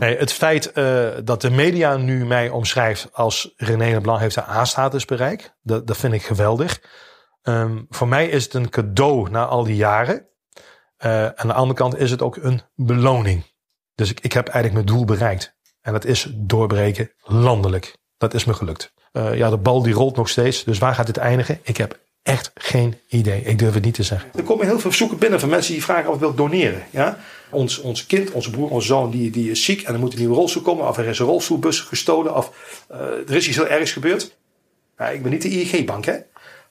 Nee, het feit uh, dat de media nu mij omschrijft als René Leblanc heeft een A-status bereikt, dat, dat vind ik geweldig. Um, voor mij is het een cadeau na al die jaren. Uh, aan de andere kant is het ook een beloning. Dus ik, ik heb eigenlijk mijn doel bereikt. En dat is doorbreken landelijk. Dat is me gelukt. Uh, ja, de bal die rolt nog steeds. Dus waar gaat dit eindigen? Ik heb echt geen idee. Ik durf het niet te zeggen. Er komen heel veel verzoeken binnen van mensen die vragen of ik wil doneren. Ja? Ons, ons kind, onze broer, onze zoon, die, die is ziek en er moet een nieuwe rolstoel komen. Of er is een rolstoelbus gestolen. Of uh, er is iets heel ergs gebeurd. Ik ben niet de IEG-bank, hè.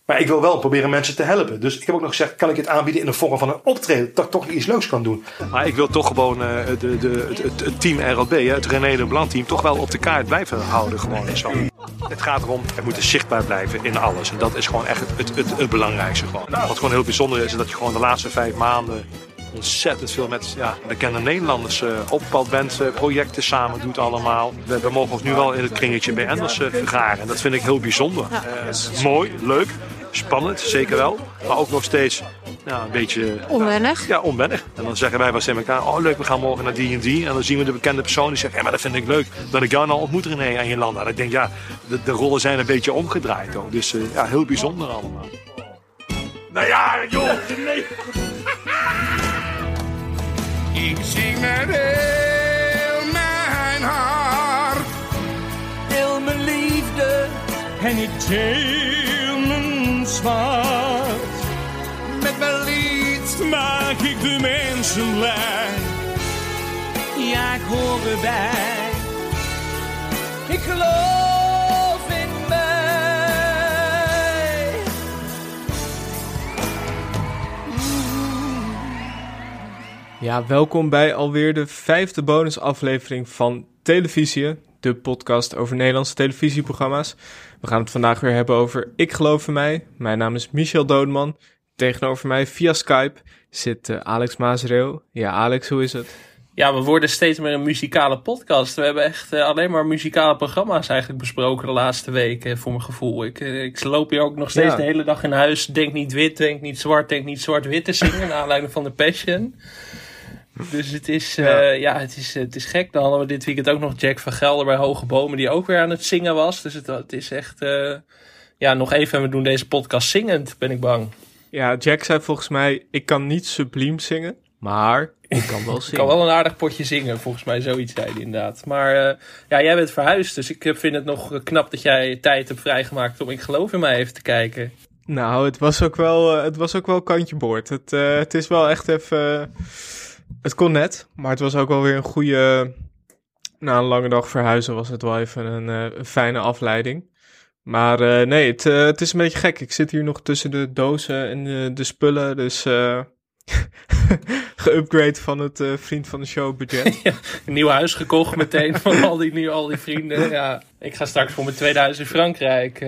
Maar ik wil wel proberen mensen te helpen. Dus ik heb ook nog gezegd, kan ik het aanbieden in de vorm van een optreden? Dat ik toch iets leuks kan doen. Maar ik wil toch gewoon uh, de, de, het, het, team RLB, het René de Blanc team, toch wel op de kaart blijven houden. Gewoon zo. Het gaat erom, het moet zichtbaar blijven in alles. En dat is gewoon echt het, het, het, belangrijkste. Gewoon. Wat gewoon heel bijzonder is, is dat je gewoon de laatste vijf maanden ontzettend veel met ja, bekende Nederlanders uh, op bent, uh, projecten samen doet allemaal. We, we, mogen ons nu wel in het kringetje bij Enders uh, vergaren. En dat vind ik heel bijzonder. Ja. mooi, leuk. Spannend, zeker wel. Maar ook nog steeds ja, een beetje... Onwennig? Ja, onwennig. En dan zeggen wij wel elkaar, oh leuk, we gaan morgen naar die en die. En dan zien we de bekende persoon die zegt, ja, maar dat vind ik leuk. Dat ik jou nou ontmoet René aan je land. En ik denk, ja, de, de rollen zijn een beetje omgedraaid ook. Dus uh, ja, heel bijzonder allemaal. Nou ja, joh, nee. Ik zing met heel mijn hart. Heel mijn liefde. En ik deel mijn zwart. Met mijn lied maak ik de mensen blij. Ja, ik hoor erbij. Ik geloof Ja, welkom bij alweer de vijfde bonusaflevering van Televisie, de podcast over Nederlandse televisieprogramma's. We gaan het vandaag weer hebben over Ik geloof in mij. Mijn naam is Michel Doodman. Tegenover mij via Skype zit uh, Alex Maasreel. Ja, Alex, hoe is het? Ja, we worden steeds meer een muzikale podcast. We hebben echt uh, alleen maar muzikale programma's eigenlijk besproken de laatste weken, voor mijn gevoel. Ik, uh, ik loop hier ook nog steeds ja. de hele dag in huis. Denk niet wit, denk niet zwart, denk niet zwart-wit te zingen. naar aanleiding van de Passion. Dus het is, ja. Uh, ja, het, is, het is gek. Dan hadden we dit weekend ook nog Jack van Gelder bij Hoge Bomen, die ook weer aan het zingen was. Dus het, het is echt, uh, ja, nog even en we doen deze podcast zingend, ben ik bang. Ja, Jack zei volgens mij, ik kan niet subliem zingen, maar ik kan wel zingen. ik kan wel een aardig potje zingen, volgens mij, zoiets zei hij inderdaad. Maar uh, ja, jij bent verhuisd, dus ik vind het nog knap dat jij tijd hebt vrijgemaakt om Ik Geloof in Mij even te kijken. Nou, het was ook wel, het was ook wel kantje boord. Het, het is wel echt even... Het kon net, maar het was ook wel weer een goede. Na een lange dag verhuizen was het wel even een, uh, een fijne afleiding. Maar uh, nee, het, uh, het is een beetje gek. Ik zit hier nog tussen de dozen en de, de spullen. Dus geupgrade van het vriend van de show budget. nieuw huis gekocht meteen van al die, nu, al die vrienden. Ja, ik ga straks voor mijn 2000 in Frankrijk.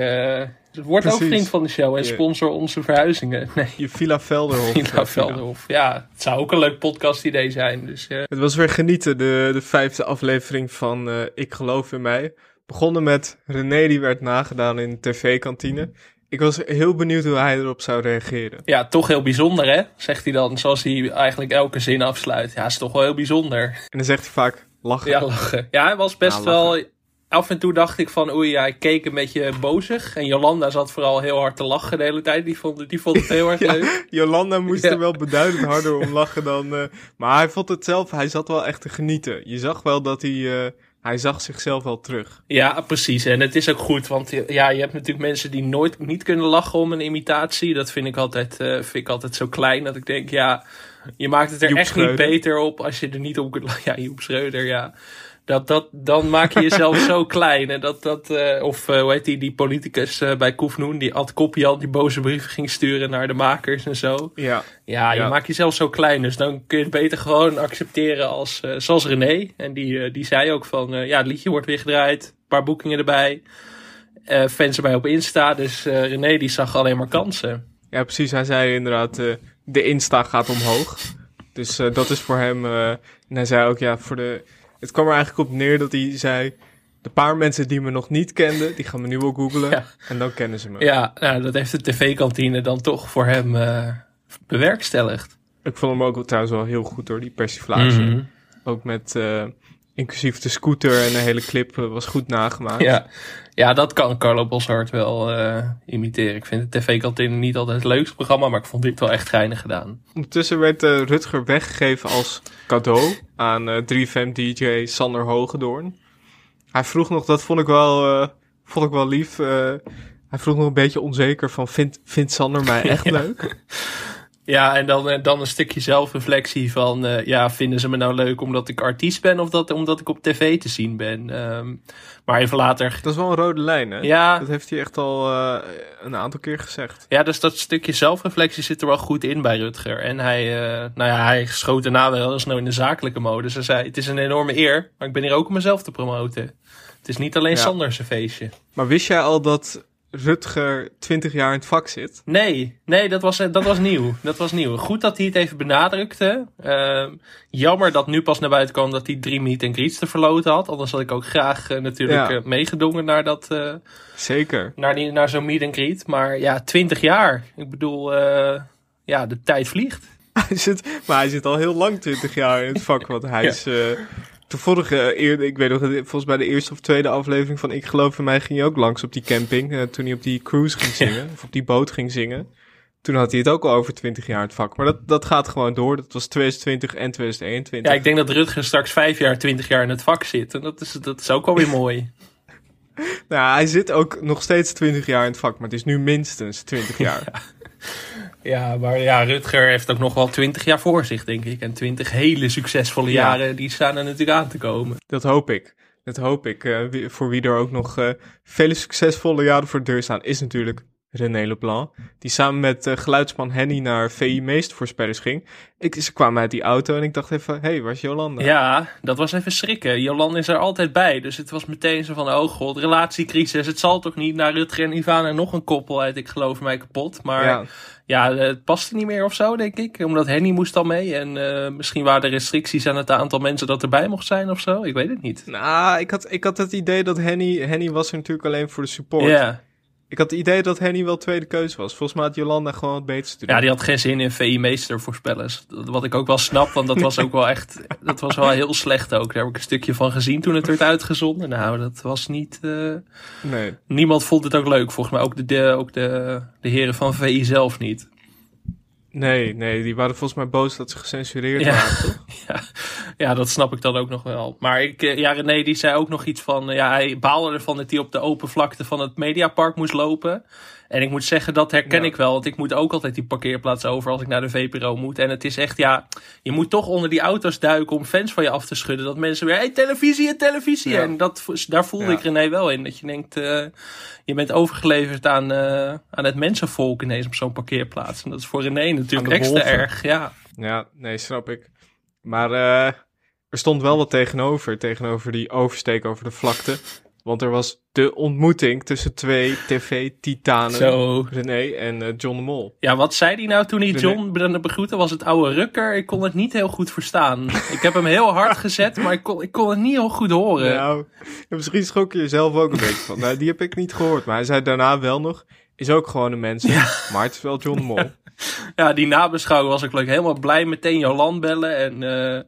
Dus word ook vriend van de show en sponsor onze verhuizingen. Nee. Je Villa Velderhof. Villa Velderhof, ja. Het zou ook een leuk podcast idee zijn. Dus, uh. Het was weer genieten, de, de vijfde aflevering van uh, Ik Geloof in Mij. Begonnen met René, die werd nagedaan in de tv-kantine. Ik was heel benieuwd hoe hij erop zou reageren. Ja, toch heel bijzonder hè, zegt hij dan. Zoals hij eigenlijk elke zin afsluit. Ja, is toch wel heel bijzonder. En dan zegt hij vaak lachen. Ja, lachen. Ja, hij was best ja, wel af en toe dacht ik van, oei, ja, ik keek een beetje bozig. En Jolanda zat vooral heel hard te lachen de hele tijd. Die vond, die vond het heel erg ja, leuk. Jolanda moest ja. er wel beduidend harder om lachen dan... Uh, maar hij vond het zelf, hij zat wel echt te genieten. Je zag wel dat hij... Uh, hij zag zichzelf wel terug. Ja, precies. En het is ook goed, want ja, je hebt natuurlijk mensen die nooit niet kunnen lachen om een imitatie. Dat vind ik altijd, uh, vind ik altijd zo klein dat ik denk, ja, je maakt het er Joep echt Schreuder. niet beter op als je er niet op kunt lachen. Ja, Joep Schreuder, ja. Dat, dat, dan maak je jezelf zo klein. En dat, dat, uh, of uh, hoe heet die, die politicus uh, bij Koefnoen, die Ad Kopjan die boze brieven ging sturen naar de makers en zo. Ja. Ja, je Ja. maakt jezelf zo klein. Dus dan kun je het beter gewoon accepteren als, zoals René. En die, die zei ook van, ja, het liedje wordt weer gedraaid. Een paar boekingen erbij. fans erbij op Insta. Dus René die zag alleen maar kansen. Ja, precies. Hij zei inderdaad, de Insta gaat omhoog. Dus dat is voor hem... en hij zei ook, ja, voor de... Het kwam er eigenlijk op neer dat hij zei... De paar mensen die me nog niet kenden, die gaan me nu wel googlen. Ja. En dan kennen ze me. Ja, nou, dat heeft de tv-kantine dan toch voor hem uh, bewerkstelligd. Ik vond hem ook trouwens wel heel goed door die persiflage. Mhm. Ook met uh, Inclusief de scooter en de hele clip eh, was goed nagemaakt. Ja. ja, dat kan Carlo Boshart wel uh, imiteren. Ik vind de TV-kantine niet altijd het leukste programma, maar ik vond dit wel echt geinig gedaan. Ondertussen werd uh, Rutger weggegeven als cadeau aan 3FM-DJ Sander Hogedoorn. Hij vroeg nog, dat vond ik wel, vond ik wel lief. hij vroeg nog een beetje onzeker van, vindt, vindt Sander mij echt ja. leuk? Ja, en dan, dan een stukje zelfreflectie van, uh, ja, vinden ze me nou leuk omdat ik artiest ben of dat, omdat ik op tv te zien ben? Um, maar even later. Dat is wel een rode lijn, hè? Ja. Dat heeft hij echt al uh, een aantal keer gezegd. Ja, dus dat stukje zelfreflectie zit er wel goed in bij Rutger. En hij, uh, nou ja, hij schoot daarna wel eens nou in de zakelijke modus. Hij zei, het is een enorme eer, maar ik ben hier ook om mezelf te promoten. Het is niet alleen ja. Sanders feestje. Maar wist jij al dat Rutger 20 jaar in het vak zit. Nee, nee, dat was, dat was nieuw. Dat was nieuw. Goed dat hij het even benadrukte. Uh, jammer dat nu pas naar buiten kwam dat hij drie meet en greets te verloten had. Anders had ik ook graag uh, natuurlijk ja. uh, meegedongen naar dat. uh, Zeker. Naar, die, naar zo'n meet en greet. Maar ja, 20 jaar. Ik bedoel, ja, de tijd vliegt. Hij zit, maar hij zit al heel lang 20 jaar in het vak. Want hij ja. is de vorige, eer, ik weet nog, volgens mij de eerste of tweede aflevering van Ik Geloof in Mij ging je ook langs op die camping. Uh, toen hij op die cruise ging zingen, of op die boot ging zingen. Toen had hij het ook al over 20 jaar in het vak. Maar dat, dat gaat gewoon door. Dat was 2020 en 2021. Ja, ik denk dat Rutger straks vijf jaar, 20 jaar in het vak zit. En dat is, dat is ook alweer mooi. nou, hij zit ook nog steeds 20 jaar in het vak, maar het is nu minstens 20 jaar. ja. Ja, maar ja, Rutger heeft ook nog wel twintig jaar voor zich, denk ik. En twintig hele succesvolle jaren, ja. die staan er natuurlijk aan te komen. Dat hoop ik. Dat hoop ik. Uh, voor wie er ook nog uh, vele succesvolle jaren voor de deur staan, is natuurlijk René Leblanc. Die samen met uh, geluidsman Henny naar VI Meestvoorspellers ging. Ik, ze kwamen uit die auto en ik dacht even, hé, hey, waar is Jolanda? Ja, dat was even schrikken. Jolanda is er altijd bij. Dus het was meteen zo van, oh god, relatiecrisis. Het zal toch niet naar Rutger en Ivana nog een koppel uit Ik Geloof Mij Kapot. Maar ja, ja het paste niet meer of zo, denk ik. Omdat Henny moest al mee. En uh, misschien waren er restricties aan het aantal mensen dat erbij mocht zijn of zo. Ik weet het niet. Nou, ik had, ik had het idee dat Henny, Henny was er natuurlijk alleen voor de support. Ja. Ik had het idee dat Henny wel tweede keuze was. Volgens mij had Jolanda gewoon het beter te doen. Ja, die had geen zin in VI Meester voorspellers. Wat ik ook wel snap, want dat was ook wel echt... Dat was wel heel slecht ook. Daar heb ik een stukje van gezien toen het werd uitgezonden. Nou, dat was niet... Uh... Nee. Niemand vond het ook leuk. Volgens mij ook de, de, ook de, de heren van VI zelf niet. Nee, nee, die waren volgens mij boos dat ze gecensureerd ja. waren, toch? ja. ja, dat snap ik dan ook nog wel. Maar ik, ja, René die zei ook nog iets van... Ja, hij baalde ervan dat hij op de open vlakte van het Mediapark moest lopen. En ik moet zeggen, dat herken ja. ik wel. Want ik moet ook altijd die parkeerplaats over als ik naar de VPRO moet. En het is echt, ja, je moet toch onder die auto's duiken om fans van je af te schudden. Dat mensen weer, hey, televisie, televisie. Ja. En dat, daar voelde ja. ik René wel in. Dat je denkt, uh, je bent overgeleverd aan, uh, aan het mensenvolk ineens op zo'n parkeerplaats. En dat is voor René natuurlijk extra wolven. erg, ja. Ja, nee, snap ik. Maar uh, er stond wel wat tegenover, tegenover die oversteek over de vlakte. Want er was de ontmoeting tussen twee tv-titanen, Zo. René en uh, John de Mol. Ja, wat zei hij nou toen hij John René. begroette? Was het oude rukker? Ik kon het niet heel goed verstaan. ik heb hem heel hard gezet, maar ik kon, ik kon het niet heel goed horen. Nou, misschien schrok je jezelf ook een beetje van. Nou, die heb ik niet gehoord. Maar hij zei daarna wel nog, is ook gewoon een mens. Ja. Maar het is wel John de Mol. Ja, ja die nabeschouwing was ik leuk. Helemaal blij meteen Jolan bellen en... Uh,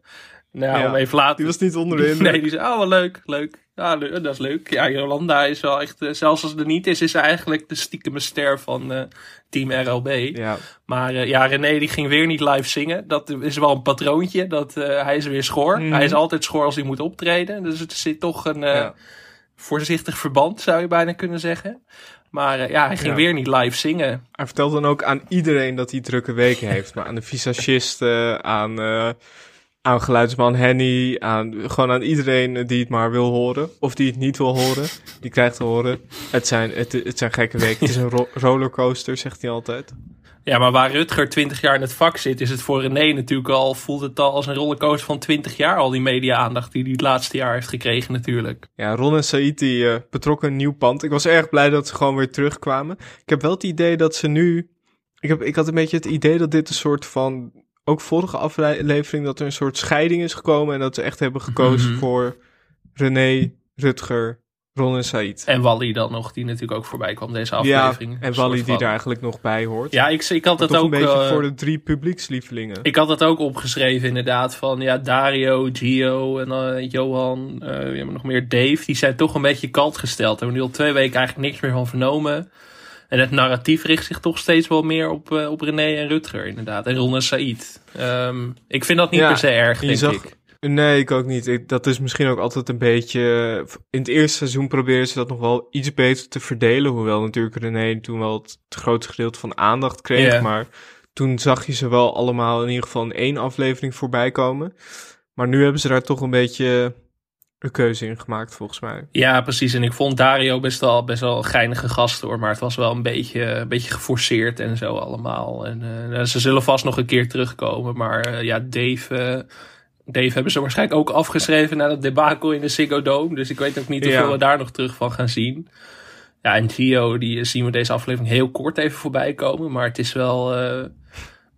nou, ja, even later. Die was niet onderin. Nee, die zei, oh, wel leuk, leuk. Ja, dat is leuk. Ja, Jolanda is wel echt, zelfs als het er niet is, is ze eigenlijk de stiekeme ster van uh, Team RLB. Ja. Maar uh, ja, René die ging weer niet live zingen. Dat is wel een patroontje. Dat, uh, hij is weer schoor. Mm. Hij is altijd schoor als hij moet optreden. Dus het zit toch een ja. voorzichtig verband, zou je bijna kunnen zeggen. Maar ja, hij ging ja. weer niet live zingen. Hij vertelt dan ook aan iedereen dat hij drukke weken heeft. Maar aan de visagisten, aan aan geluidsman Henny, aan, gewoon aan iedereen die het maar wil horen. Of die het niet wil horen, die krijgt te horen. Het zijn, het, het zijn gekke weken. Het is een ro rollercoaster, zegt hij altijd. Ja, maar waar Rutger 20 jaar in het vak zit, is het voor René natuurlijk al, voelt het al als een rollercoaster van 20 jaar, al die media-aandacht die hij het laatste jaar heeft gekregen natuurlijk. Ja, Ron en Said die uh, betrokken een nieuw pand. Ik was erg blij dat ze gewoon weer terugkwamen. Ik heb wel het idee dat ze nu, ik, heb, ik had een beetje het idee dat dit een soort van ook vorige aflevering dat er een soort scheiding is gekomen en dat ze echt hebben gekozen mm -hmm. voor René, Rutger Ron en Said. En Wally dan nog, die natuurlijk ook voorbij kwam deze aflevering. Ja, en Wally die van- er eigenlijk nog bij hoort. Ja, ik, ik had Maar dat ook... een beetje eh, voor de drie publiekslievelingen. Ik had dat ook opgeschreven inderdaad, van ja, Dario, Gio en eh, Johan, eh, we hebben nog meer Dave, die zijn toch een beetje kalt gesteld. Daar hebben we nu al twee weken eigenlijk niks meer van vernomen. En het narratief richt zich toch steeds wel meer op, eh, op René en Rutger inderdaad, en Ron en Said. Ehm, ik vind dat niet Ja, per se erg, denk zag- ik. Nee, ik ook niet. Ik- dat is misschien ook altijd een beetje... In het eerste seizoen proberen ze dat nog wel iets beter te verdelen. Hoewel natuurlijk René toen wel het, het grootste gedeelte van aandacht kreeg. Maar toen zag je ze wel allemaal in ieder geval in één aflevering voorbij komen. Maar nu hebben ze daar toch een beetje een keuze in gemaakt, volgens mij. Ja, precies. En ik vond Dario best wel, best wel een geinige gast hoor. Maar het was wel een beetje, een beetje geforceerd en zo allemaal. En eh, ze zullen vast nog een keer terugkomen. Maar eh, ja, Dave, eh, Dave hebben ze waarschijnlijk ook afgeschreven na dat debacle in de Ziggo Dome. Dus ik weet ook niet hoeveel Ja. we daar nog terug van gaan zien. Ja, en Gio, die zien we deze aflevering heel kort even voorbij komen. Maar het is wel...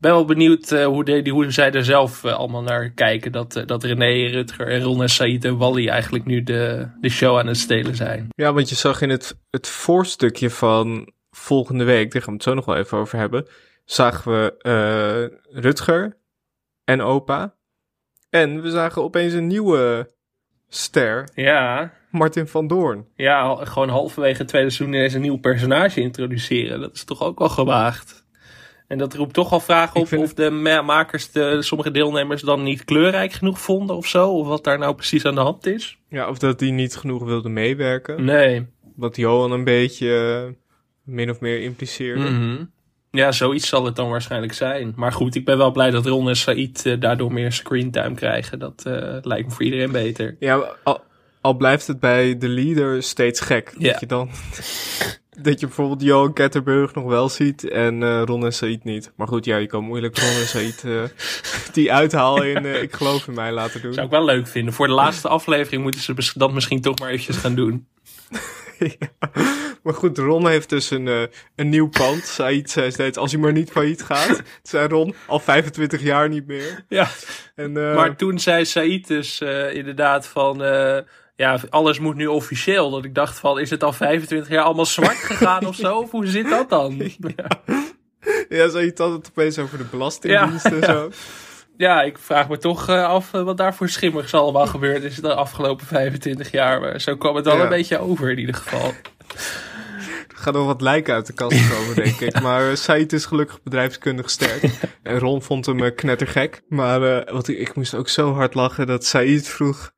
ben wel benieuwd eh, hoe, de, die, hoe zij er zelf eh, allemaal naar kijken. Dat, eh, dat René, Rutger en Ron en Said en Wally eigenlijk nu de, de show aan het stelen zijn. Ja, want je zag in het, het voorstukje van volgende week, daar gaan we het zo nog wel even over hebben, zagen we Rutger en opa. En we zagen opeens een nieuwe ster, Ja, Martin van Doorn. ja gewoon halverwege het tweede seizoen ineens een nieuw personage introduceren. Dat is toch ook wel gewaagd. En dat roept toch wel vragen op of de ma- makers de, sommige deelnemers dan niet kleurrijk genoeg vonden of zo. Of wat daar nou precies aan de hand is. Ja, of dat die niet genoeg wilde meewerken. Nee. Wat Johan een beetje eh, min of meer impliceerde. Mhm. Ja, zoiets zal het dan waarschijnlijk zijn. Maar goed, ik ben wel blij dat Ron en Said eh, daardoor meer screentime krijgen. Dat eh, lijkt me voor iedereen beter. Ja, al, al blijft het bij de leader steeds gek. Ja. Dat je dan... dat je bijvoorbeeld Johan Ketterburg nog wel ziet en eh, Ron en Said niet. Maar goed, ja, je kan moeilijk Ron en Said eh, die uithaal in eh, Ik geloof in mij laten doen. Zou ik wel leuk vinden. Voor de laatste aflevering moeten ze dat misschien toch maar eventjes gaan doen. Ja. Maar goed, Ron heeft dus een, een nieuw pand. Said zei steeds, als hij maar niet failliet gaat. Zei Ron, al 25 jaar niet meer. Ja, En, maar toen zei Said dus inderdaad van... eh, ja, alles moet nu officieel. Dat ik dacht van, is het al 25 jaar allemaal zwart gegaan of zo? Of hoe zit dat dan? Ja, Ja, Said had het opeens over de belastingdienst Ja, en ja. zo. ja ik vraag me toch eh, af eh, wat daar voor schimmigs allemaal gebeurd is de afgelopen 25 jaar. Maar zo kwam het wel Ja. een beetje over in ieder geval. Er gaat nog wat lijken uit de kast komen, denk ik. Maar uh, Said is gelukkig bedrijfskundig sterk. En Ron vond hem knettergek. Maar uh, wat ik, ik moest ook zo hard lachen dat Said vroeg...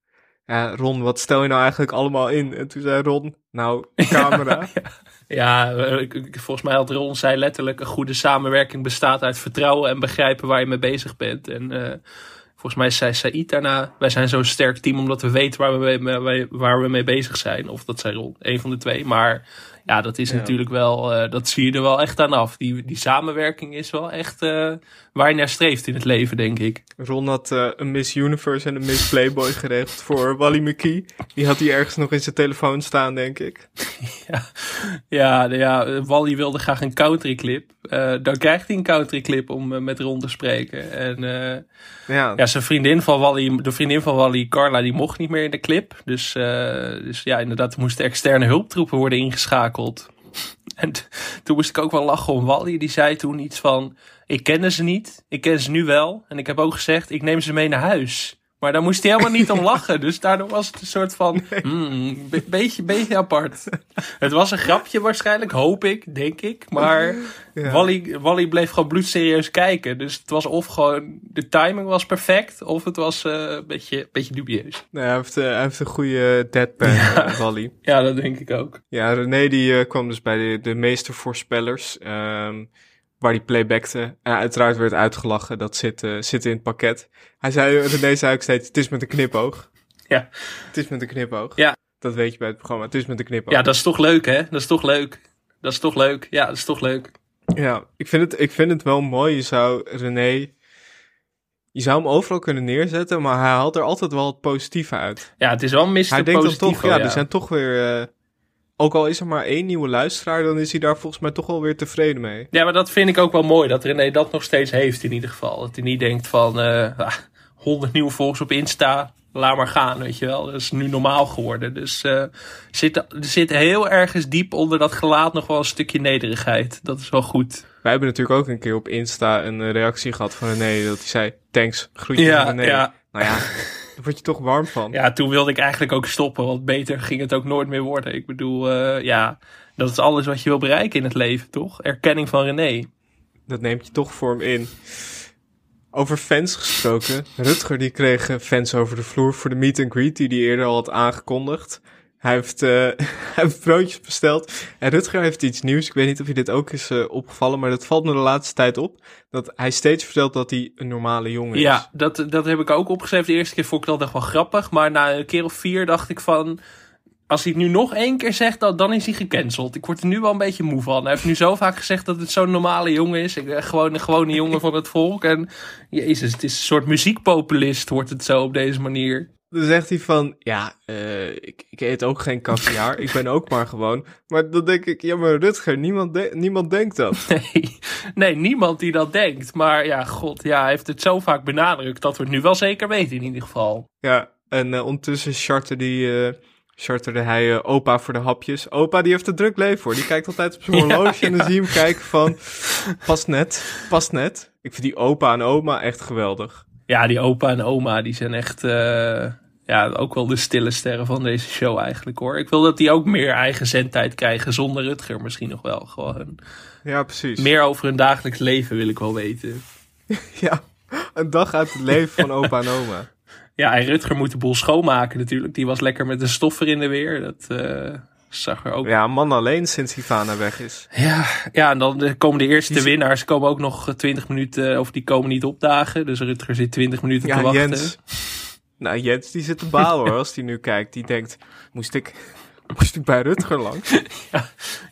Ja, Ron, wat stel je nou eigenlijk allemaal in? En toen zei Ron, nou, camera. Ja, volgens mij had Ron zei letterlijk... een goede samenwerking bestaat uit vertrouwen en begrijpen waar je mee bezig bent. En eh, volgens mij zei Said daarna... wij zijn zo'n sterk team omdat we weten waar we mee- waar we mee bezig zijn. Of dat zei Ron, een van de twee. Maar ja, dat is Ja. natuurlijk wel... eh, dat zie je er wel echt aan af. Die, die samenwerking is wel echt eh, waar je naar streeft in het leven, denk ik. Ron had uh, een Miss Universe en een Miss Playboy geregeld voor Wally McKee. Die had hij ergens nog in zijn telefoon staan, denk ik. Ja, de- ja Wally wilde graag een countryclip. Eh dan krijgt hij een countryclip om eh, met Ron te spreken. En eh, Ja, ja, zijn vriendin van Wally, de vriendin van Wally, Carla, die mocht niet meer in de clip. Dus, eh, dus ja, inderdaad, er moesten externe hulptroepen worden ingeschakeld. En toen moest ik ook wel lachen om Wally. Die zei toen iets van, ik kende ze niet, ik ken ze nu wel. En ik heb ook gezegd, ik neem ze mee naar huis. Maar daar moest hij helemaal niet om lachen. Dus daardoor was het een soort van, hmm, be- beetje, beetje apart. Het was een grapje waarschijnlijk, hoop ik, denk ik. Maar ja. Wally, Wally bleef gewoon bloedserieus kijken. Dus het was of gewoon, de timing was perfect, of het was eh, een beetje, beetje dubieus. Nou, hij, heeft, uh, hij heeft een goede deadpan, uh, Wally. Ja, dat denk ik ook. Ja, René die kwam dus bij de, de meeste voorspellers. Um, waar die playbackte. En uiteraard werd uitgelachen. Dat zit, uh, zit in het pakket. Hij zei, René zei ook steeds, het is met een knipoog. Ja. Het is met een knipoog. Ja. Dat weet je bij het programma. Het is met een knipoog. Ja, dat is toch leuk, hè? Dat is toch leuk. Dat is toch leuk. Ja, dat is toch leuk. Ja, ik vind het, ik vind het wel mooi. Je zou René... Je zou hem overal kunnen neerzetten, maar hij haalt er altijd wel het positieve uit. Ja, het is wel een. Hij denkt dan toch, ja, ja, er zijn toch weer... Uh, ook al is er maar één nieuwe luisteraar, dan is hij daar volgens mij toch wel weer tevreden mee. Ja, maar dat vind ik ook wel mooi, dat René dat nog steeds heeft in ieder geval. Dat hij niet denkt van, uh, ah, 100 nieuwe volgers op Insta, laat maar gaan, weet je wel. Dat is nu normaal geworden. Dus uh, zit, er zit heel ergens diep onder dat gelaat nog wel een stukje nederigheid. Dat is wel goed. Wij hebben natuurlijk ook een keer op Insta een reactie gehad van René. Dat hij zei, thanks, groetje ja, van René. Ja. Nou ja, daar word je toch warm van. Ja, toen wilde ik eigenlijk ook stoppen. Want beter ging het ook nooit meer worden. Ik bedoel, uh, ja, dat is alles wat je wil bereiken in het leven, toch? Erkenning van René. Dat neemt je toch vorm in. Over fans gesproken. Rutger die kreeg fans over de vloer voor de meet and greet die hij eerder al had aangekondigd. Hij heeft, uh, hij heeft broodjes besteld. En Rutger heeft iets nieuws. Ik weet niet of je dit ook is uh, opgevallen, maar dat valt me de laatste tijd op. Dat hij steeds vertelt dat hij een normale jongen is. Ja, dat, dat heb ik ook opgeschreven. De eerste keer vond ik dat echt wel grappig. Maar na een keer of vier dacht ik van als hij het nu nog één keer zegt, dan, dan is hij gecanceld. Ik word er nu wel een beetje moe van. Hij heeft nu zo vaak gezegd dat het zo'n normale jongen is. Ik, gewoon een gewone jongen van het volk. En jezus, het is een soort muziekpopulist, wordt het zo op deze manier. Dan zegt hij van, ja, uh, ik, ik eet ook geen caviar. ik ben ook maar gewoon. Maar dan denk ik, ja maar Rutger, niemand, niemand denkt dat. Nee, nee, niemand die dat denkt. Maar ja, god, ja, hij heeft het zo vaak benadrukt dat we het nu wel zeker weten in ieder geval. Ja, en uh, ondertussen charter die... Uh, charterde hij uh, opa voor de hapjes. Opa die heeft een druk leven hoor. Die kijkt altijd op zijn horloge en dan zie je hem kijken van... Pas net, pas net. Ik vind die opa en oma echt geweldig. Ja, die opa en oma die zijn echt... Uh, ja, ook wel de stille sterren van deze show eigenlijk hoor. Ik wil dat die ook meer eigen zendtijd krijgen zonder Rutger misschien nog wel. Gewoon. Ja, precies. Meer over hun dagelijks leven wil ik wel weten. ja, een dag uit het leven van opa en oma. Ja, en Rutger moet de boel schoonmaken natuurlijk. Die was lekker met de stoffer in de weer. Dat uh, zag er ook. Ja, man alleen sinds Ivana weg is. Ja, ja en dan komen de eerste winnaars. komen ook nog 20 minuten, of die komen niet opdagen. Dus Rutger zit 20 minuten te wachten. Jens. Nou, Jens die zit te balen hoor, als hij nu kijkt. Die denkt, moest ik, moest ik bij Rutger langs? ja.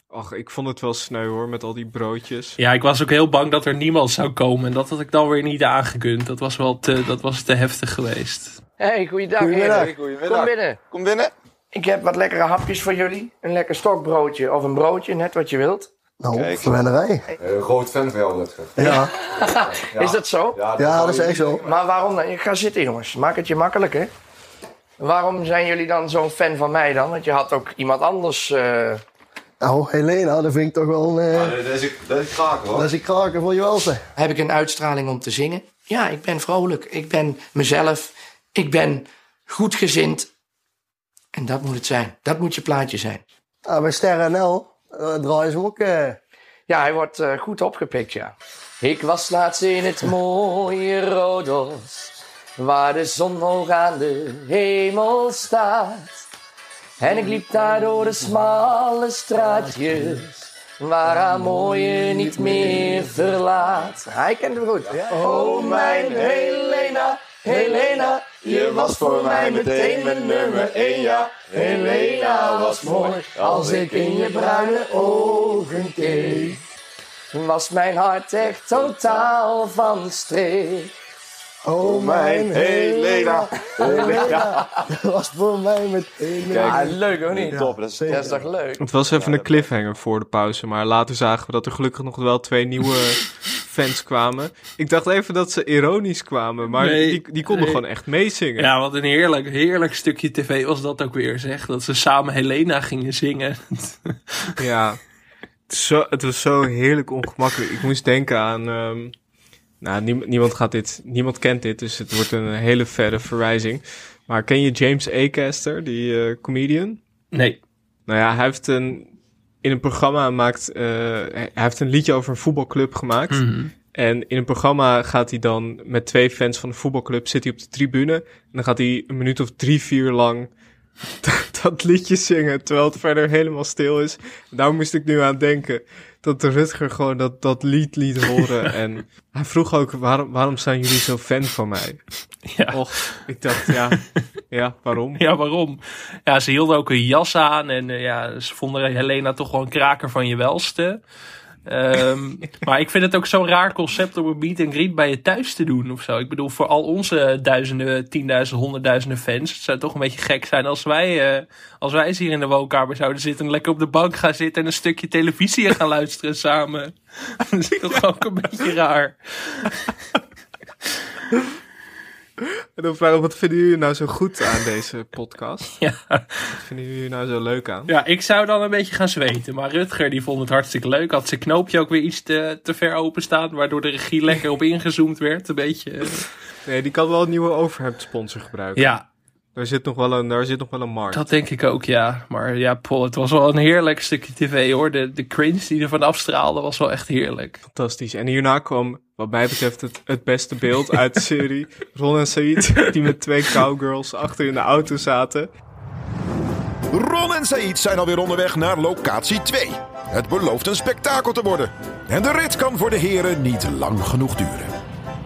Ach, ik vond het wel sneu hoor, met al die broodjes. Ja, ik was ook heel bang dat er niemand zou komen. En dat had ik dan weer niet aangekund. Dat was wel te, dat was te heftig geweest. Hey, goeiedag. Goedemiddag. goedemiddag. Kom binnen. Kom binnen. Ik heb wat lekkere hapjes voor jullie. Een lekker stokbroodje of een broodje, net wat je wilt. Nou, verwennerij. Een groot fan van jou, Rutger. Ja. ja. Is dat zo? Ja, dat, is echt zo. Maar waarom dan? Ga zitten, jongens. Maak het je makkelijk, hè? Waarom zijn jullie dan zo'n fan van mij dan? Want je had ook iemand anders... Uh... Nou, Helena, dat vind ik toch wel... Uh... Ja, dat, is, dat is kraken, hoor. Dat is kraken voor je welste. Heb ik een uitstraling om te zingen? Ja, ik ben vrolijk. Ik ben mezelf. Ik ben goedgezind. En dat moet het zijn. Dat moet je plaatje zijn. Ah, bij Sterren NL uh, draaien ze ook... Uh... Ja, hij wordt uh, goed opgepikt, ja. Ik was laatst in het mooie Rodos, waar de zon hoog aan de hemel staat. En ik liep daar door de smalle straatjes, waar haar mooie niet meer verlaat. Hij kent hem goed. Ja. Oh, mijn Helena, Helena, je was voor mij meteen mijn nummer één, ja. Helena was mooi, als ik in je bruine ogen keek. Was mijn hart echt totaal van streek. Oh, mijn Helena. Helena. Dat was voor mij meteen. Ja, leuk hoor niet? Top, dat is, dat is toch leuk? Het was even een cliffhanger voor de pauze, maar later zagen we dat er gelukkig nog wel twee nieuwe fans kwamen. Ik dacht even dat ze ironisch kwamen, maar die, die konden gewoon echt meezingen. Ja, wat een heerlijk, heerlijk stukje tv was dat ook weer, zeg. Dat ze samen Helena gingen zingen. ja, zo, het was zo heerlijk ongemakkelijk. Ik moest denken aan... Um, nou, niemand, gaat dit, niemand kent dit, dus het wordt een hele verre verwijzing. Maar ken je James Acaster, die uh, comedian? Nee. Nou ja, hij heeft een in een programma maakt, uh, hij heeft een liedje over een voetbalclub gemaakt. Mhm. En in een programma gaat hij dan met twee fans van de voetbalclub zit hij op de tribune. En dan gaat hij een minuut of drie, vier lang dat liedje zingen, terwijl het verder helemaal stil is. Daar moest ik nu aan denken dat de Rutger gewoon dat, dat lied liet horen. en hij vroeg ook, waarom, waarom zijn jullie zo fan van mij? Ja. Och, ik dacht, ja, ja, waarom? Ja, waarom? Ja, ze hielden ook een jas aan en uh, ja, ze vonden Helena toch wel een kraker van je welste. Um, maar ik vind het ook zo'n raar concept om een meet and greet bij je thuis te doen of zo. Ik bedoel, voor al onze duizenden, tienduizenden, honderdduizenden fans. Het zou toch een beetje gek zijn als wij, uh, als wij eens hier in de woonkamer zouden zitten. En lekker op de bank gaan zitten en een stukje televisie gaan luisteren samen. Dat is toch ook een beetje raar. En dan vragen we, wat vinden jullie nou zo goed aan deze podcast? Ja. Wat vinden jullie nou zo leuk aan? ja, ik zou dan een beetje gaan zweten. Maar Rutger die vond het hartstikke leuk. Had zijn knoopje ook weer iets te, te ver openstaan. Waardoor de regie lekker op ingezoomd werd. Een beetje. eh, Nee, die kan wel een nieuwe overhemd sponsor gebruiken. Ja, Daar zit nog wel een, daar zit nog wel een markt. dat denk ik ook, ja. Maar ja, Paul, het was wel een heerlijk stukje tv hoor. De, de cringe die er van afstraalde was wel echt heerlijk. Fantastisch. En hierna kwam, wat mij betreft, het, het beste beeld uit de serie. Ron en Said, die met twee cowgirls achter in de auto zaten. Ron en Said zijn alweer onderweg naar locatie 2. Het belooft een spektakel te worden. En de rit kan voor de heren niet lang genoeg duren.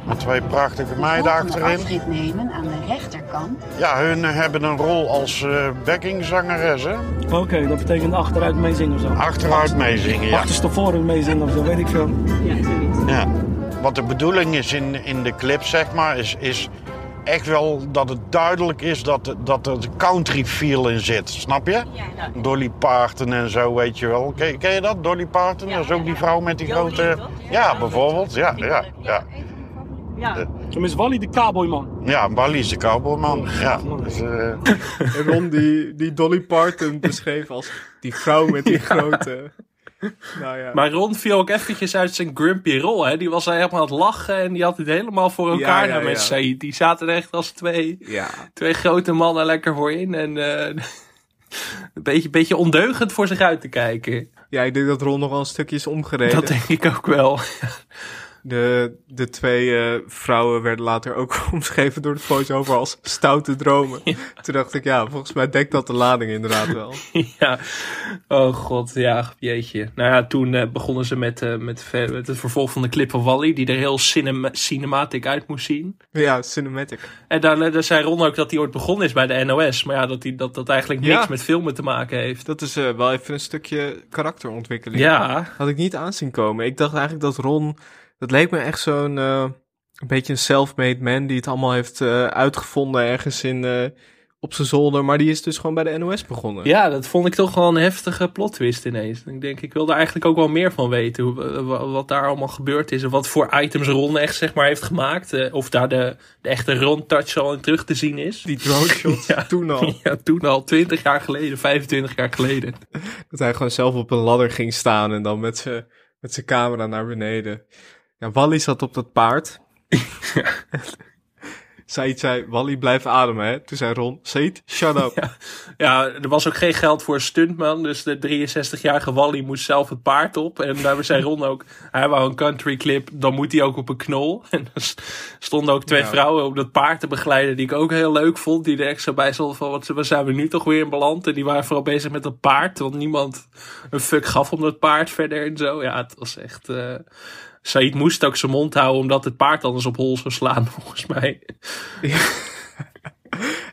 Met twee prachtige meiden achterin. afrit nemen aan de rechterkant. Ja, hun hebben een rol als eh backingzangeres, hè? Oké, dat betekent achteruit meezingen of zo. Achteruit meezingen, ja. Achterstevoren meezingen of zo, weet ik veel. ja. Wat de bedoeling is in, in de clip, zeg maar, is, is echt wel dat het duidelijk is dat, dat er country feel in zit. Snap je? Dolly Parton en zo, weet je wel. Ken, ken je dat, Dolly Parton? Dat is ook die vrouw met die grote... Ja, bijvoorbeeld. Ja, ja, ja. Zo is Wally de cowboyman. Ja, Wally is de cowboyman. Ja, dus, eh, En Ron die, die Dolly Parton beschreef als die vrouw met die grote... Nou ja. Maar Ron viel ook eventjes uit zijn grumpy rol. Hè? Die was helemaal aan het lachen en die had het helemaal voor elkaar Ja, ja, met ja. Said. Die zaten er echt als twee, ja. twee grote mannen lekker voorin. En eh, een beetje, beetje ondeugend voor zich uit te kijken. ja, ik denk dat Ron nog wel een stukje is omgereden. Dat denk ik ook wel. De, de twee eh, vrouwen werden later ook omschreven door de voice-over als stoute dromen. Toen dacht ik, ja, volgens mij dekt dat de lading inderdaad wel. ja. Oh god, ja, jeetje. Nou ja, toen eh, begonnen ze met, eh, met, met het vervolg van de clip van Wally. Die er heel cinema cinematisch uit moest zien. Ja, cinematic. En daar, daar zei Ron ook dat hij ooit begonnen is bij de NOS. Maar ja, dat hij, dat, dat eigenlijk niks Ja. met filmen te maken heeft. Dat is wel even een stukje karakterontwikkeling. Ja, Had ik niet aanzien komen. Ik dacht eigenlijk dat Ron... Dat leek me echt zo'n... eh, een beetje een self-made man die het allemaal heeft eh, uitgevonden ergens in... eh, op zijn zolder, maar die is dus gewoon bij de NOS begonnen. ja, dat vond ik toch wel een heftige plot twist ineens. Ik denk, ik wil daar eigenlijk ook wel meer van weten. Hoe, wa- wat daar allemaal gebeurd is. En wat voor items Ron echt zeg maar heeft gemaakt. of daar de, de echte Ron-touch al in terug te zien is. Die drone shot Ja. toen al. Ja, toen al 20 jaar geleden, 25 jaar geleden. Dat hij gewoon zelf op een ladder ging staan en dan met zijn met zijn camera naar beneden. Ja, Wally zat op dat paard. Said zei, Wally blijf ademen, hè. Toen zei Ron, Said, shut up. Ja. Ja, er was ook geen geld voor een stuntman. Dus de 63-jarige Wally moest zelf het paard op. En daar zei Ron ook, hij wou een country clip, dan moet hij ook op een knol. En er stonden ook twee Ja. vrouwen op dat paard te begeleiden die ik ook heel leuk vond. Die er zo bij stonden van, wat waar zijn we nu toch weer in beland? En die waren vooral bezig met dat paard. Want niemand een fuck gaf om dat paard verder en zo. Ja, het was echt... eh Said moest ook zijn mond houden omdat het paard anders op hol zou slaan, volgens mij.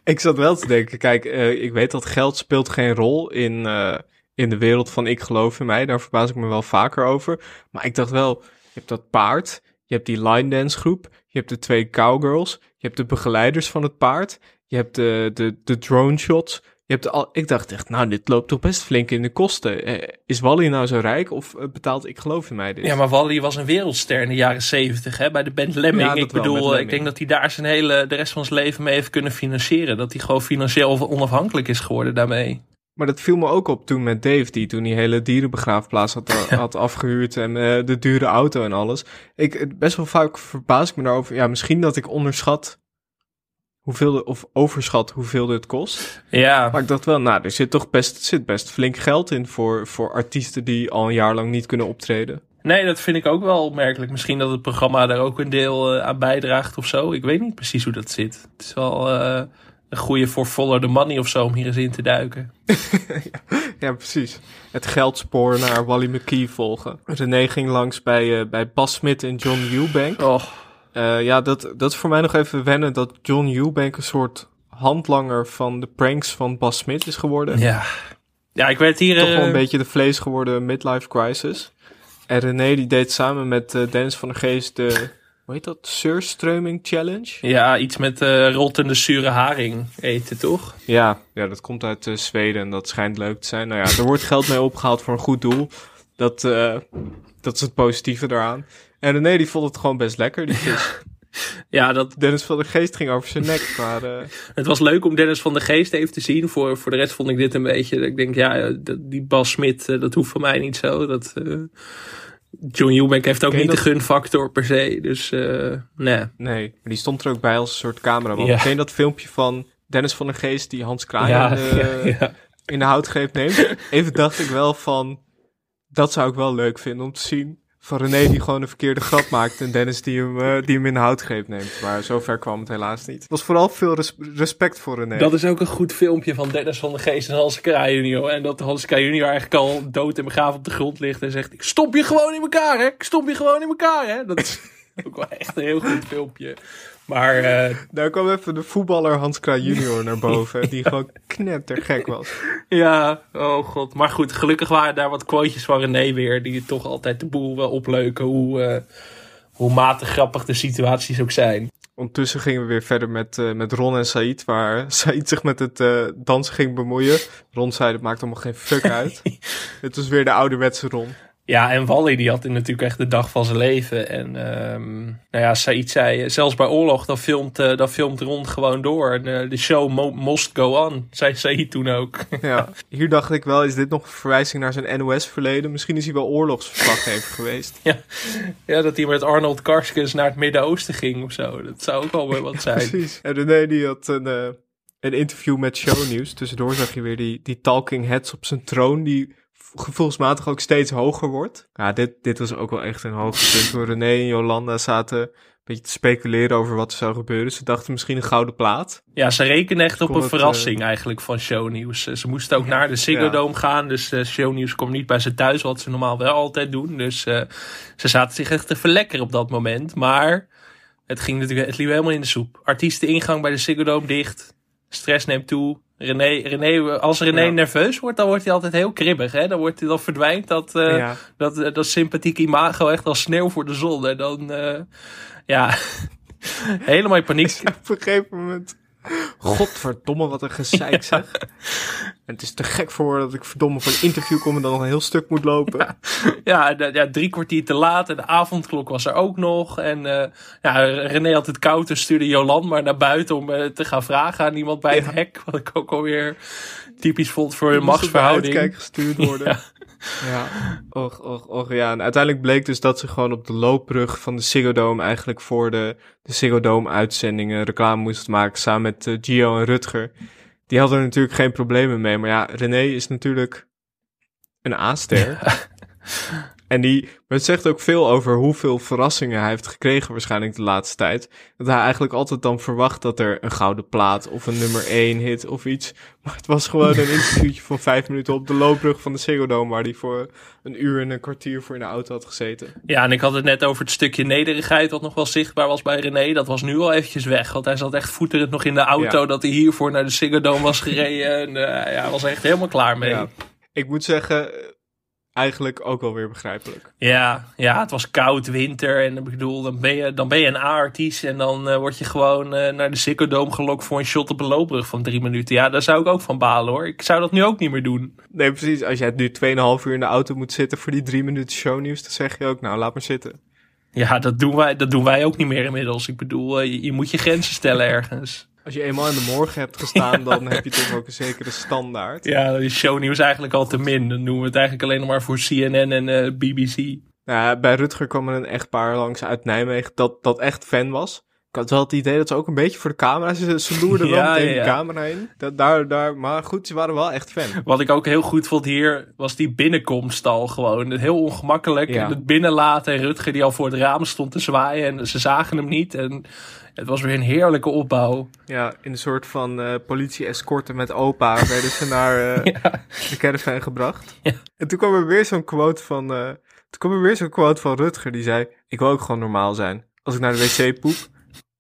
Ik zat wel te denken, kijk, eh, ik weet dat geld speelt geen rol in, eh, in de wereld van ik geloof in mij. Daar verbaas ik me wel vaker over. Maar ik dacht wel, je hebt dat paard, je hebt die line dance groep, je hebt de twee cowgirls, je hebt de begeleiders van het paard, je hebt de, de, de drone shots. Je hebt al, ik dacht echt, nou, dit loopt toch best flink in de kosten. Eh, is Wally nou zo rijk of eh, betaalt ik geloof in mij dit? Ja, maar Wally was een wereldster in de jaren zeventig, hè, bij de band Lemming. Ja, ik wel, bedoel, ik denk dat hij daar zijn hele, de rest van zijn leven mee heeft kunnen financieren. Dat hij gewoon financieel onafhankelijk is geworden daarmee. Maar dat viel me ook op toen met Dave, die toen die hele dierenbegraafplaats had, had afgehuurd en eh, de dure auto en alles. Ik, best wel vaak verbaas ik me daarover. Ja, misschien dat ik onderschat hoeveel, de- of overschat hoeveel dit kost. Ja, Maar ik dacht wel, nou, er zit toch best, zit best flink geld in voor, voor artiesten die al een jaar lang niet kunnen optreden. nee, dat vind ik ook wel opmerkelijk. Misschien dat het programma daar ook een deel eh, aan bijdraagt of zo. Ik weet niet precies hoe dat zit. Het is wel eh, een goede voor Follow the Money of zo om hier eens in te duiken. Ja, precies. Het geldspoor naar Wally McKee volgen. René ging langs bij, eh, bij Bas Smit en John Eubank. Oh, Eh, ja, dat, dat is voor mij nog even wennen dat John Eubank een soort handlanger van de pranks van Bas Smit is geworden. ja. Ja, ik werd hier... Toch wel eh, een beetje de vlees geworden midlife crisis. En René die deed samen met eh Dennis van der Geest de, hoe heet dat, Surströmming Challenge? Ja, iets met eh rottende zure haring eten, toch? Ja, ja dat komt uit Zweden en dat schijnt leuk te zijn. Nou ja, er wordt geld mee opgehaald voor een goed doel. Dat, eh, dat is het positieve daaraan. En René die vond het gewoon best lekker, die vis. Ja, dat, Dennis van der Geest ging over zijn nek, maar... eh, het was leuk om Dennis van de Geest even te zien. Voor, voor de rest vond ik dit een beetje... Ik denk, ja, eh, die Bas Smit, eh, dat hoeft van mij niet zo. Dat, John Eubank heeft ook Ken niet de gunfactor per se. Dus nee. nee, maar die stond er ook bij als een soort cameraman. Ja. Ken dat filmpje van Dennis van der Geest die Hans Kraaij de, ja, ja. in de houtgreep neemt? Even dacht ik wel van, dat zou ik wel leuk vinden om te zien. Van René die gewoon een verkeerde grap maakt en Dennis die hem, eh, die hem in de houtgreep neemt. Maar zover kwam het helaas niet. Het was vooral veel res- respect voor René. Dat is ook een goed filmpje van Dennis van de Geest en Hans Kraaij junior. En dat Hans Kraaij junior eigenlijk al dood en begraven op de grond ligt en zegt... Ik stop je gewoon in elkaar, hè? Ik stop je gewoon in elkaar, hè? Dat is ook wel echt een heel goed filmpje. Maar eh, Daar kwam even de voetballer Hans Kraaij junior naar boven. Die gewoon knettergek was. ja, oh god. Maar goed, gelukkig waren daar wat quotejes van René weer... die toch altijd de boel wel opleuken. Hoe, eh, hoe matig grappig de situaties ook zijn. Ondertussen gingen we weer verder met, eh, met Ron en Said, waar Said zich met het eh, dansen ging bemoeien. Ron zei, dat maakt allemaal geen fuck uit. het was weer de ouderwetse Ron. Ja, en Wally die had natuurlijk echt de dag van zijn leven. En ehm, nou ja, Said zei, zelfs bij oorlog, dan filmt, eh, dan filmt Ron gewoon door. En eh, de show mo- must go on, zei Said toen ook. Ja, hier dacht ik wel, is dit nog een verwijzing naar zijn NOS-verleden? Misschien is hij wel oorlogsverslaggever geweest. ja, dat hij met Arnold Karskens naar het Midden-Oosten ging of zo. Dat zou ook wel weer wat zijn. Precies. En René die had een, eh, een interview met Shownieuws. Tussendoor zag je weer die, die talking heads op zijn troon, die gevoelsmatig ook steeds hoger wordt. Ja, dit, dit was ook wel echt een hoogtepunt. Toen René en Jolanda zaten een beetje te speculeren over wat er zou gebeuren. Ze dachten misschien een gouden plaat. Ja, ze rekenen echt op Kon een het, verrassing eigenlijk van Shownieuws. Eh, Ze moesten ook naar de Ziggo Ja. Dome gaan. Dus eh, Shownieuws komt niet bij ze thuis, wat ze normaal wel altijd doen. Dus eh, ze zaten zich echt te verlekkeren op dat moment. Maar het ging natuurlijk, het liep helemaal in de soep. Artiesteningang bij de Ziggo Dome dicht. Stress neemt toe. René, René, als René Ja. nerveus wordt, dan wordt hij altijd heel kribbig. Hè? Dan, wordt hij, dan verdwijnt dat, eh, ja. dat, eh, dat sympathieke imago echt als sneeuw voor de zon. En dan, eh, ja, helemaal in paniek. Op een gegeven moment. Godverdomme, wat een gezeik zeg. En het is te gek voor dat ik verdomme voor een interview kom en dan nog een heel stuk moet lopen. Ja, ja, drie kwartier te laat en de avondklok was er ook nog. En eh, ja, René had het koud, dus stuurde Jolan maar naar buiten om eh, te gaan vragen aan iemand bij het Ja. hek. Wat ik ook alweer typisch vond voor een Er machtsverhouding. gestuurd worden. Ja. Ja, och, och, och, ja. En uiteindelijk bleek dus dat ze gewoon op de loopbrug van de Ziggo eigenlijk voor de, de Ziggo uitzendingen reclame moesten maken samen met eh, Gio en Rutger. Die hadden er natuurlijk geen problemen mee, maar ja, René is natuurlijk een A-ster. En die, het zegt ook veel over hoeveel verrassingen hij heeft gekregen waarschijnlijk de laatste tijd. Dat hij eigenlijk altijd dan verwacht dat er een gouden plaat of een nummer 1 hit of iets. Maar het was gewoon een interviewtje van vijf minuten op de loopbrug van de Ziggo waar hij voor een uur en een kwartier voor in de auto had gezeten. Ja, en ik had het net over het stukje nederigheid wat nog wel zichtbaar was bij René. Dat was nu al eventjes weg, want hij zat echt voeterend nog in de auto Ja. dat hij hiervoor naar de Ziggo was gereden. En eh, ja, hij was echt helemaal klaar mee. Ja. Ik moet zeggen, eigenlijk ook wel weer begrijpelijk. Ja, ja, het was koud, winter. En ik bedoel, dan ben je, dan ben je een A-artiest. En dan eh, word je gewoon eh, naar de Ziggo Dome gelokt voor een shot op een loopbrug van drie minuten. Ja, daar zou ik ook van balen hoor. Ik zou dat nu ook niet meer doen. Nee, precies. Als jij nu 2,5 uur in de auto moet zitten voor die drie minuten shownieuws, dan zeg je ook, nou, laat maar zitten. Ja, dat doen wij, dat doen wij ook niet meer inmiddels. Ik bedoel, eh, je, je moet je grenzen stellen ergens. Als je eenmaal in de morgen hebt gestaan, dan heb je toch ook een zekere standaard. Ja, dan is shownieuws eigenlijk al te min. Dan doen we het eigenlijk alleen nog maar voor CNN en eh, BBC. Nou, ja, bij Rutger kwam er een echtpaar langs uit Nijmegen dat, dat echt fan was. Ik had wel het idee dat ze ook een beetje voor de camera, ze, ze loerden wel Ja, meteen ja, ja. de camera in. Dat, daar, daar, maar goed, ze waren wel echt fan. Wat ik ook heel goed vond hier, was die binnenkomst al gewoon. Heel ongemakkelijk. Ja. En het binnenlaten en Rutger die al voor het raam stond te zwaaien. En ze zagen hem niet. En het was weer een heerlijke opbouw. Ja, in een soort van eh politie-escorte met opa werden ze naar eh, de caravan gebracht. Ja. En toen kwam er weer zo'n quote van, eh, toen kwam er weer zo'n quote van Rutger die zei, ik wil ook gewoon normaal zijn. Als ik naar de wc poep,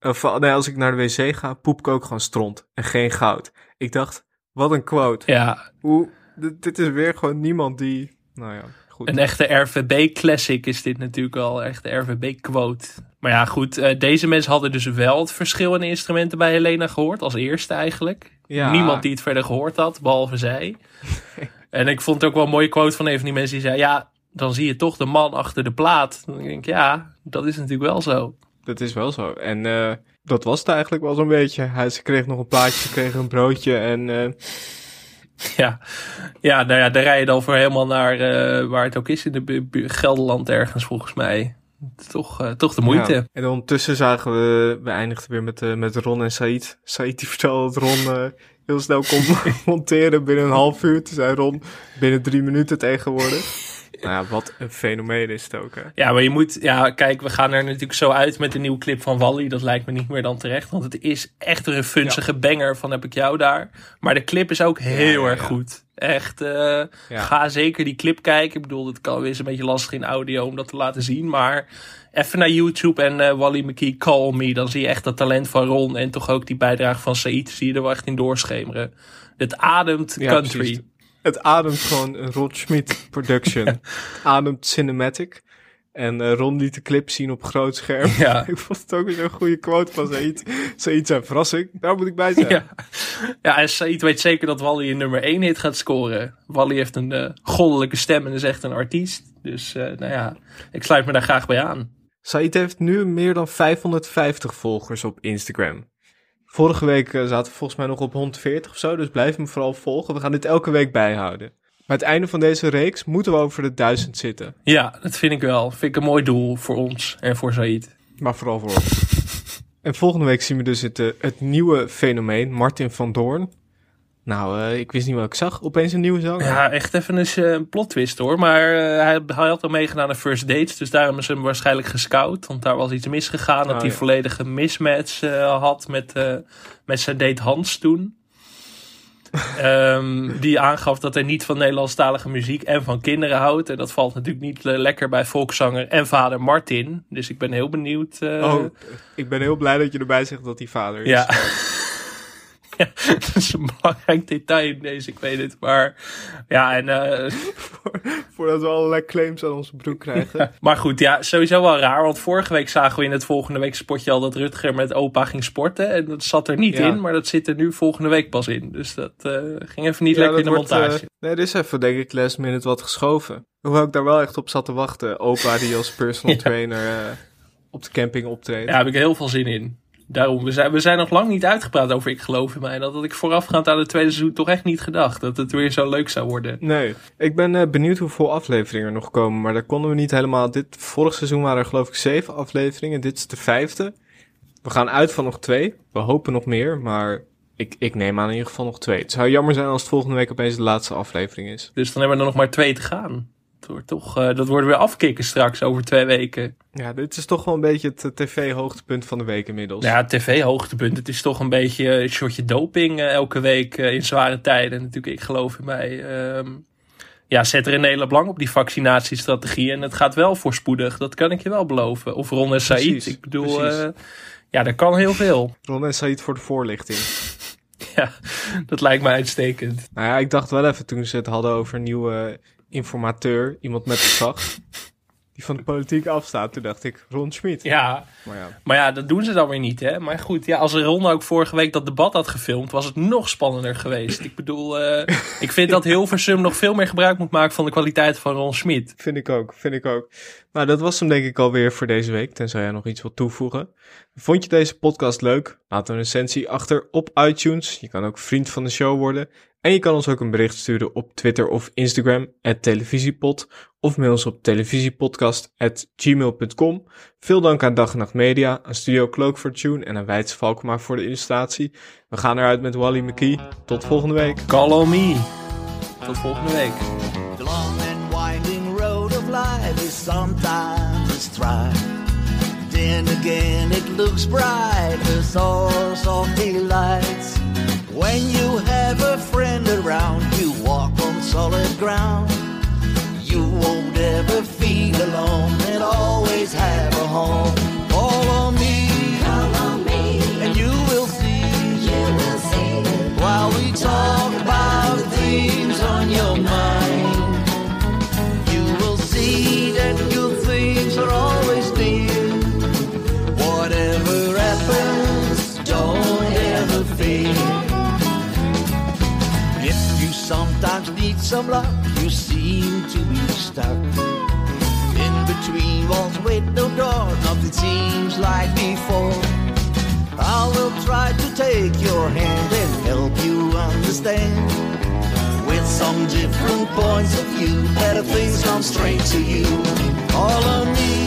of nee, als ik naar de wc ga, poep ik ook gewoon stront en geen goud. Ik dacht, wat een quote. Ja, Hoe, dit, dit is weer gewoon niemand die, nou ja, goed. een echte RVB-classic is dit natuurlijk. Een echte RVB-quote. Maar ja, goed. eh, deze mensen hadden dus wel het verschil in instrumenten bij Helena gehoord. Als eerste eigenlijk. Ja. Niemand die het verder gehoord had, behalve zij. en ik vond het ook wel een mooie quote van een van die mensen die zei... Ja, dan zie je toch de man achter de plaat. Dan denk ik, ja, dat is natuurlijk wel zo. Dat is wel zo. En eh, dat was het eigenlijk wel zo'n beetje. Hij, ze kreeg nog een plaatje, ze kreeg een broodje en... eh, Ja, ja, nou ja, daar rij je dan voor helemaal naar eh, waar het ook is in de Gelderland ergens volgens mij. Toch, eh, toch de moeite. Ja. En ondertussen zagen we, we eindigden weer met, met Ron en Said. Said die vertelde dat Ron eh, heel snel kon monteren binnen een half uur. Toen zei Ron binnen drie minuten tegenwoordig. Nou ja, wat een fenomeen is het ook, hè. Ja, maar je moet, ja, kijk, we gaan er natuurlijk zo uit met de nieuwe clip van Wally. Dat lijkt me niet meer dan terecht, want het is echt een funzige banger van heb ik jou daar. Maar de clip is ook heel ja, erg goed. Echt, eh, ga zeker die clip kijken. Ik bedoel, het kan weer een beetje lastig in audio om dat te laten zien, maar even naar YouTube en eh, Wally McKee Call Me. Dan zie je echt dat talent van Ron en toch ook die bijdrage van Said. Zie je er wel echt in doorschemeren. Het ademt country. precies. Het ademt gewoon een Rod Schmidt production. Het ademt cinematic. En eh, Ron liet de clip zien op groot scherm. Ja. ik vond het ook weer zo'n goede quote van Said. Said zijn verrassing. Daar moet ik bij zijn. Ja. Ja, en Said weet zeker dat Wally een nummer 1 hit gaat scoren. Wally heeft een eh, goddelijke stem en is echt een artiest. Dus eh, nou ja, ik sluit me daar graag bij aan. Said heeft nu meer dan 550 volgers op Instagram. Vorige week eh, zaten we volgens mij nog op 140 of zo, dus blijf me vooral volgen. We gaan dit elke week bijhouden. Maar het einde van deze reeks moeten we over de 1000 zitten. Ja, dat vind ik wel. Vind ik een mooi doel voor ons en voor Said. Maar vooral voor ons. En volgende week zien we dus het, eh, het nieuwe fenomeen, Martin van Doorn. Nou, eh, ik wist niet wat ik zag. Opeens een nieuwe zanger. Ja, echt even eens, eh, een plot twist hoor. Maar eh, hij, hij had al meegedaan aan First Dates. Dus daarom is hem waarschijnlijk gescout. Want daar was iets misgegaan. Dat Oh, hij ja. volledige mismatch had met, met zijn date Hans toen. Ehm, die aangaf dat hij niet van Nederlandstalige muziek en van kinderen houdt. En dat valt natuurlijk niet lekker bij volkszanger en vader Martin. Dus ik ben heel benieuwd. Oh, ik ben heel blij dat je erbij zegt dat hij vader is. ja. ja, dat is een belangrijk detail in deze, ik weet het. Maar ja, en eh, Voordat we allerlei claims aan onze broek krijgen. Maar goed, ja, sowieso wel raar. Want vorige week zagen we in het volgende week spotje al dat Rutger met opa ging sporten. En dat zat er niet Ja. in, maar dat zit er nu volgende week pas in. Dus dat eh, ging even niet Ja, lekker in de wordt, montage. eh, nee, er is even, denk ik, last minute wat geschoven. Hoewel ik daar wel echt op zat te wachten. Opa die als personal trainer eh, op de camping optreedt. Ja, daar heb ik heel veel zin in. Daarom, we zijn, we zijn nog lang niet uitgepraat over Ik Geloof in Mij. Dat had ik voorafgaand aan het tweede seizoen toch echt niet gedacht. Dat het weer zo leuk zou worden. Nee, ik ben eh, benieuwd hoeveel afleveringen er nog komen. Maar daar konden we niet helemaal... Dit, vorig seizoen waren er geloof ik zeven afleveringen. Dit is de vijfde. We gaan uit van nog twee. We hopen nog meer, maar ik, ik neem aan in ieder geval nog twee. Het zou jammer zijn als het volgende week opeens de laatste aflevering is. Dus dan hebben we er nog maar twee te gaan. Wordt toch, eh, dat worden weer afkicken straks over twee weken. Ja, dit is toch wel een beetje het eh, tv-hoogtepunt van de week inmiddels. Ja, tv-hoogtepunt. Het is toch een beetje een shotje doping eh, elke week in zware tijden. Natuurlijk, ik geloof in mij. Ehm, ja, zet er een hele belang op die vaccinatiestrategie. En het gaat wel voorspoedig. Dat kan ik je wel beloven. Of Ron en Said. Ik bedoel, ja, er kan heel veel. Ron en Said voor de voorlichting. Ja, dat lijkt me uitstekend. Nou ja, ik dacht wel even toen ze het hadden over nieuwe informateur, iemand met gezag, die van de politiek afstaat. Toen dacht ik, Ron Schmid. Ja, Maar ja, maar ja, dat doen ze dan weer niet, hè. Maar goed, ja, als Ron ook vorige week dat debat had gefilmd, was het nog spannender geweest. Ik bedoel, eh, ik vind dat Hilversum nog veel meer gebruik moet maken van de kwaliteit van Ron Schmid. vind ik ook, vind ik ook. Nou, dat was hem denk ik alweer voor deze week, tenzij jij nog iets wilt toevoegen. Vond je deze podcast leuk? Laat een recensie achter op iTunes. Je kan ook vriend van de show worden. En je kan ons ook een bericht sturen op Twitter of Instagram, televisiepod. Of mail ons op televisiepodcast.gmail.com. Veel dank aan Dag en Nacht Media, aan Studio Cloak for Tune en aan Weidse Valkema voor de illustratie. We gaan eruit met Wally McKee. Tot volgende week. Call on me. Tot volgende week. The long and winding road of life is sometimes a strife. Then again, it looks bright. When you have a friend around, you walk on solid ground. You won't ever feel alone and always have a home. Call on me, call on me, and you will see, you will see. While we talk about the things on your mind, some luck, you seem to be stuck. In between walls with no door, nothing seems like before. I will try to take your hand and help you understand. With some different points of view, better things come straight to you. All I need